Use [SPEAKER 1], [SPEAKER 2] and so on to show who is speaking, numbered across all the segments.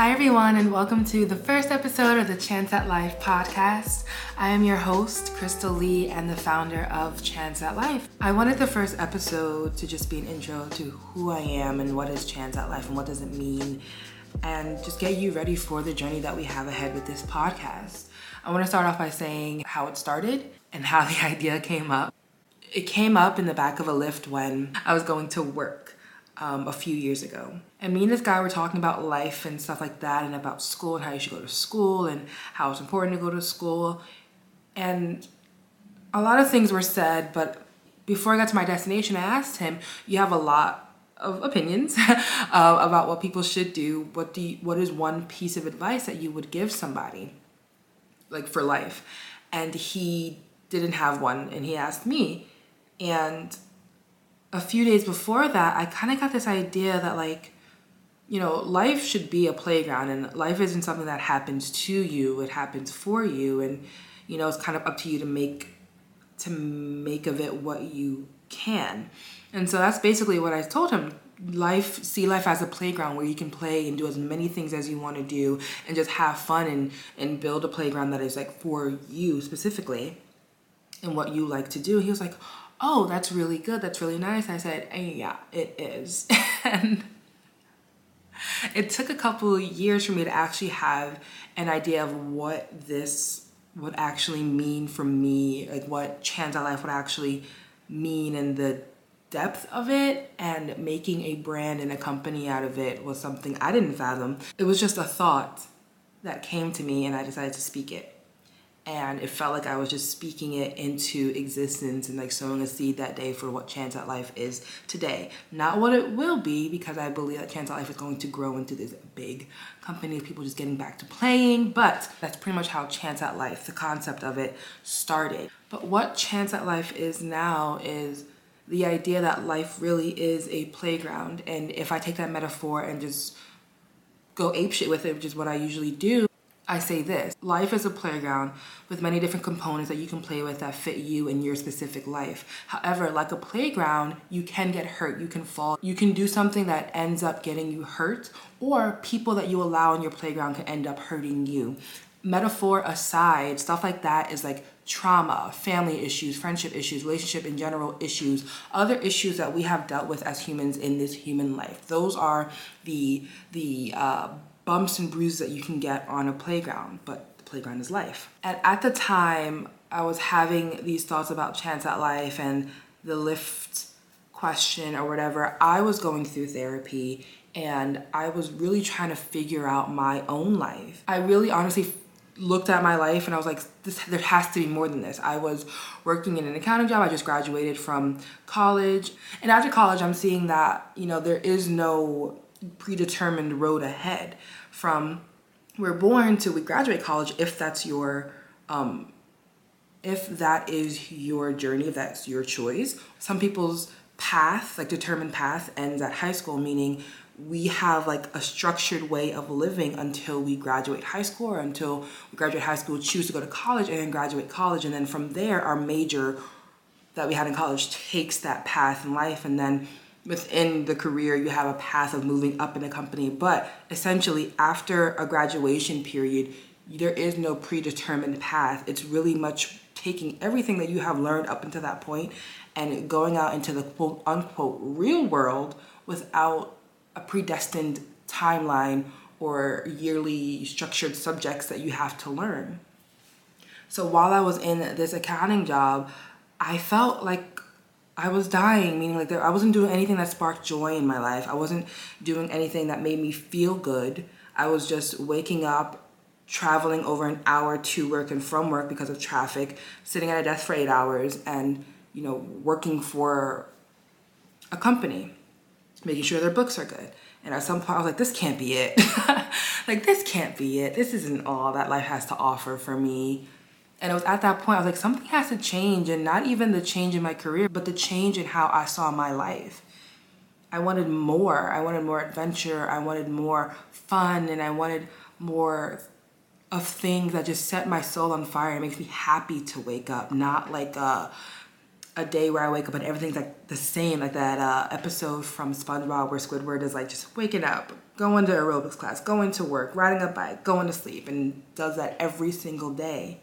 [SPEAKER 1] Hi, everyone, and welcome to the first episode of the Chance at Life podcast. I am your host, Crystal Lee, and the founder of Chance at Life. I wanted the first episode to just be an intro to who I am and what is Chance at Life and what does it mean, and just get you ready for the journey that we have ahead with this podcast. I want to start off by saying how it started and how the idea came up. It came up in the back of a lift when I was going to work um, a few years ago. And me and this guy were talking about life and stuff like that, and about school and how you should go to school and how it's important to go to school. And a lot of things were said, but before I got to my destination, I asked him, You have a lot of opinions uh, about what people should do. What do you, what is one piece of advice that you would give somebody, like for life? And he didn't have one, and he asked me. And a few days before that, I kind of got this idea that, like, you know, life should be a playground and life isn't something that happens to you, it happens for you. And, you know, it's kind of up to you to make to make of it what you can. And so that's basically what I told him. Life, see life as a playground where you can play and do as many things as you want to do and just have fun and, and build a playground that is like for you specifically and what you like to do. He was like, oh, that's really good. That's really nice. I said, eh, yeah, it is. and it took a couple years for me to actually have an idea of what this would actually mean for me, like what Chance at Life would actually mean and the depth of it and making a brand and a company out of it was something I didn't fathom. It was just a thought that came to me and I decided to speak it and it felt like I was just speaking it into existence and like sowing a seed that day for what Chance at Life is today. Not what it will be, because I believe that Chance at Life is going to grow into this big company of people just getting back to playing, but that's pretty much how Chance at Life, the concept of it, started. But what Chance at Life is now is the idea that life really is a playground. And if I take that metaphor and just go apeshit with it, which is what I usually do, I say this life is a playground with many different components that you can play with that fit you and your specific life. However, like a playground, you can get hurt, you can fall, you can do something that ends up getting you hurt, or people that you allow in your playground can end up hurting you. Metaphor aside, stuff like that is like trauma, family issues, friendship issues, relationship in general issues, other issues that we have dealt with as humans in this human life. Those are the the uh, bumps and bruises that you can get on a playground, but the playground is life. And at the time, I was having these thoughts about chance at life and the lift question or whatever. I was going through therapy and I was really trying to figure out my own life. I really honestly looked at my life and I was like, this, there has to be more than this. I was working in an accounting job. I just graduated from college. And after college, I'm seeing that, you know, there is no predetermined road ahead from we're born to we graduate college if that's your um, if that is your journey if that's your choice. Some people's path like determined path ends at high school meaning we have like a structured way of living until we graduate high school or until we graduate high school choose to go to college and then graduate college. And then from there our major that we had in college takes that path in life. And then within the career you have a path of moving up in the company. But essentially after a graduation period there is no predetermined path. It's really much taking everything that you have learned up until that point and going out into the quote unquote real world without a predestined timeline or yearly structured subjects that you have to learn. So while i was in this accounting job i felt like I was dying, meaning like I wasn't doing anything that sparked joy in my life. I wasn't doing anything that made me feel good. I was just waking up, traveling over an hour to work and from work because of traffic, sitting at a desk for eight hours, and you know working for a company, making sure their books are good. And at some point, I was like, this can't be it. like this can't be it. This isn't all that life has to offer for me. And it was at that point, I was like, something has to change. And not even the change in my career, but the change in how I saw my life. I wanted more. I wanted more adventure. I wanted more fun. And I wanted more of things that just set my soul on fire and makes me happy to wake up. Not like a, a day where I wake up and everything's like the same, like that uh, episode from SpongeBob where Squidward is like just waking up, going to aerobics class, going to work, riding a bike, going to sleep, and does that every single day.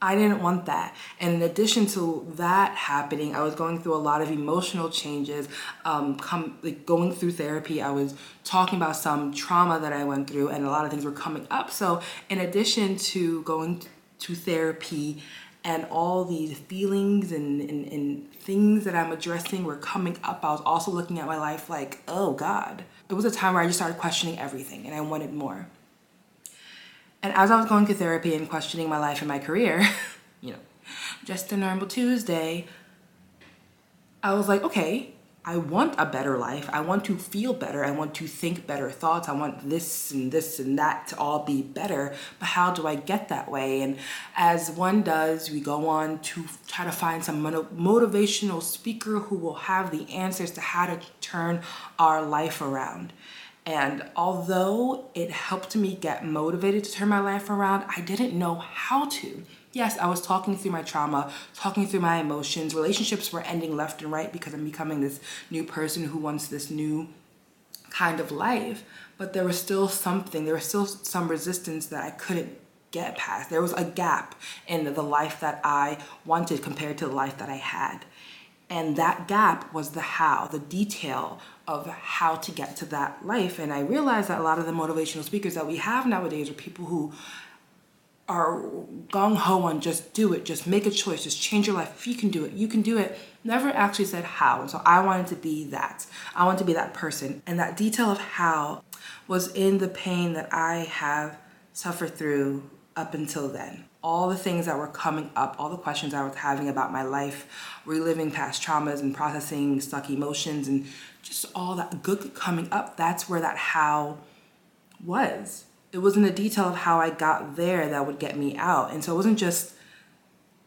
[SPEAKER 1] I didn't want that. And in addition to that happening, I was going through a lot of emotional changes. Um, come like going through therapy, I was talking about some trauma that I went through, and a lot of things were coming up. So, in addition to going to therapy and all these feelings and, and, and things that I'm addressing were coming up, I was also looking at my life like, oh God. It was a time where I just started questioning everything and I wanted more. And as I was going through therapy and questioning my life and my career, you know, just a normal Tuesday, I was like, okay, I want a better life. I want to feel better. I want to think better thoughts. I want this and this and that to all be better. But how do I get that way? And as one does, we go on to try to find some motivational speaker who will have the answers to how to turn our life around. And although it helped me get motivated to turn my life around, I didn't know how to. Yes, I was talking through my trauma, talking through my emotions. Relationships were ending left and right because I'm becoming this new person who wants this new kind of life. But there was still something, there was still some resistance that I couldn't get past. There was a gap in the life that I wanted compared to the life that I had. And that gap was the how, the detail of how to get to that life. And I realized that a lot of the motivational speakers that we have nowadays are people who are gung ho on just do it, just make a choice, just change your life. If you can do it, you can do it. Never actually said how. And so I wanted to be that. I wanted to be that person. And that detail of how was in the pain that I have suffered through up until then all the things that were coming up, all the questions I was having about my life, reliving past traumas and processing stuck emotions and just all that good coming up, that's where that how was. It wasn't the detail of how I got there that would get me out. And so it wasn't just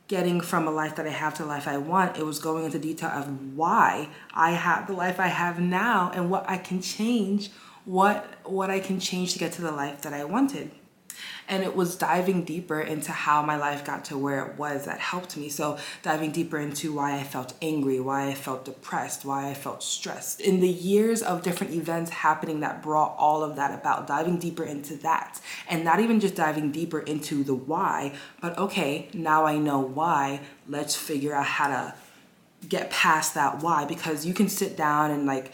[SPEAKER 1] getting from a life that I have to a life I want. It was going into detail of why I have the life I have now and what I can change, what what I can change to get to the life that I wanted and it was diving deeper into how my life got to where it was that helped me. So, diving deeper into why I felt angry, why I felt depressed, why I felt stressed. In the years of different events happening that brought all of that about, diving deeper into that. And not even just diving deeper into the why, but okay, now I know why. Let's figure out how to get past that why because you can sit down and like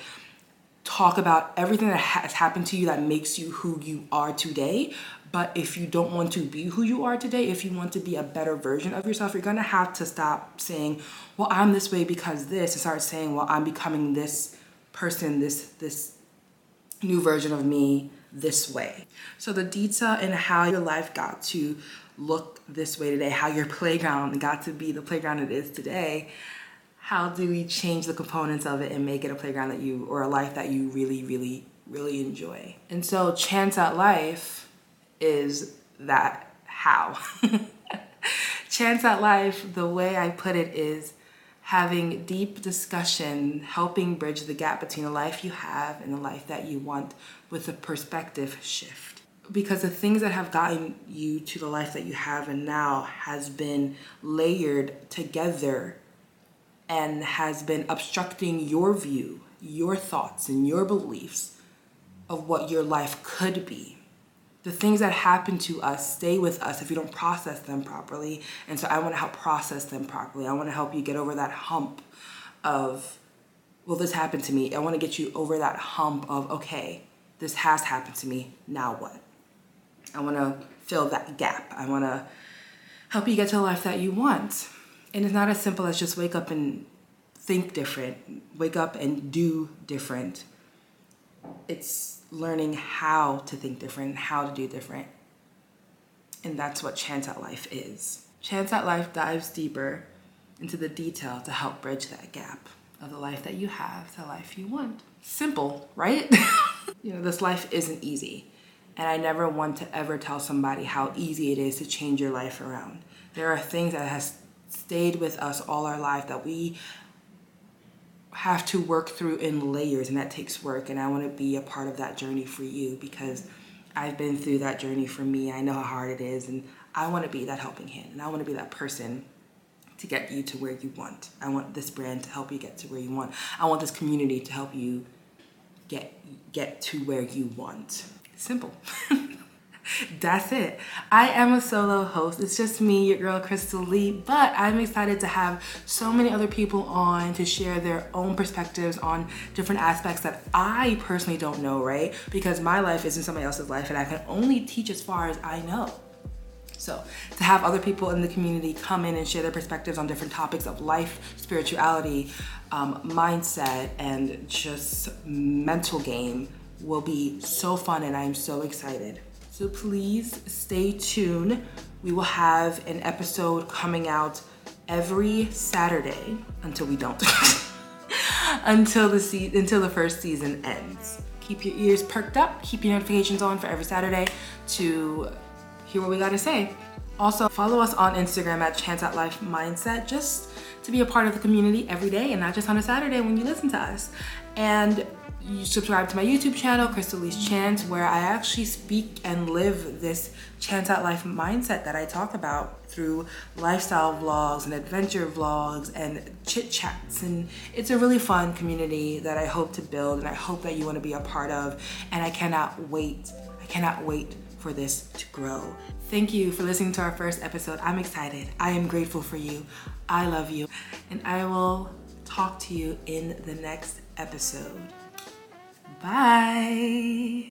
[SPEAKER 1] talk about everything that has happened to you that makes you who you are today but if you don't want to be who you are today, if you want to be a better version of yourself, you're gonna have to stop saying, well, I'm this way because this, and start saying, well, I'm becoming this person, this, this new version of me this way. So the detail in how your life got to look this way today, how your playground got to be the playground it is today, how do we change the components of it and make it a playground that you or a life that you really, really, really enjoy? And so Chance at Life is that how. Chance at life, the way I put it is having deep discussion, helping bridge the gap between the life you have and the life that you want with a perspective shift. Because the things that have gotten you to the life that you have and now has been layered together and has been obstructing your view, your thoughts, and your beliefs of what your life could be the things that happen to us stay with us if you don't process them properly. And so I want to help process them properly. I want to help you get over that hump of, well, this happened to me. I want to get you over that hump of, okay, this has happened to me. Now what? I want to fill that gap. I want to help you get to the life that you want. And it's not as simple as just wake up and think different, wake up and do different. It's learning how to think different, how to do different. And that's what Chance at Life is. Chance at Life dives deeper into the detail to help bridge that gap of the life that you have to the life you want. Simple, right? you know, this life isn't easy. And I never want to ever tell somebody how easy it is to change your life around. There are things that has stayed with us all our life that we have to work through in layers and that takes work and I want to be a part of that journey for you because I've been through that journey for me. I know how hard it is and I want to be that helping hand and I want to be that person to get you to where you want. I want this brand to help you get to where you want. I want this community to help you get get to where you want. Simple. That's it. I am a solo host. It's just me, your girl Crystal Lee, but I'm excited to have so many other people on to share their own perspectives on different aspects that I personally don't know, right? Because my life isn't somebody else's life and I can only teach as far as I know. So, to have other people in the community come in and share their perspectives on different topics of life, spirituality, um, mindset, and just mental game will be so fun, and I'm so excited. So please stay tuned. We will have an episode coming out every Saturday until we don't. until the se- until the first season ends. Keep your ears perked up, keep your notifications on for every Saturday to hear what we got to say. Also, follow us on Instagram at Chance at Life Mindset just to be a part of the community every day and not just on a Saturday when you listen to us. And you subscribe to my YouTube channel, Crystal Lee's Chance, where I actually speak and live this chance at life mindset that I talk about through lifestyle vlogs and adventure vlogs and chit chats. And it's a really fun community that I hope to build and I hope that you want to be a part of. And I cannot wait, I cannot wait for this to grow. Thank you for listening to our first episode. I'm excited. I am grateful for you. I love you. And I will talk to you in the next episode. Bye.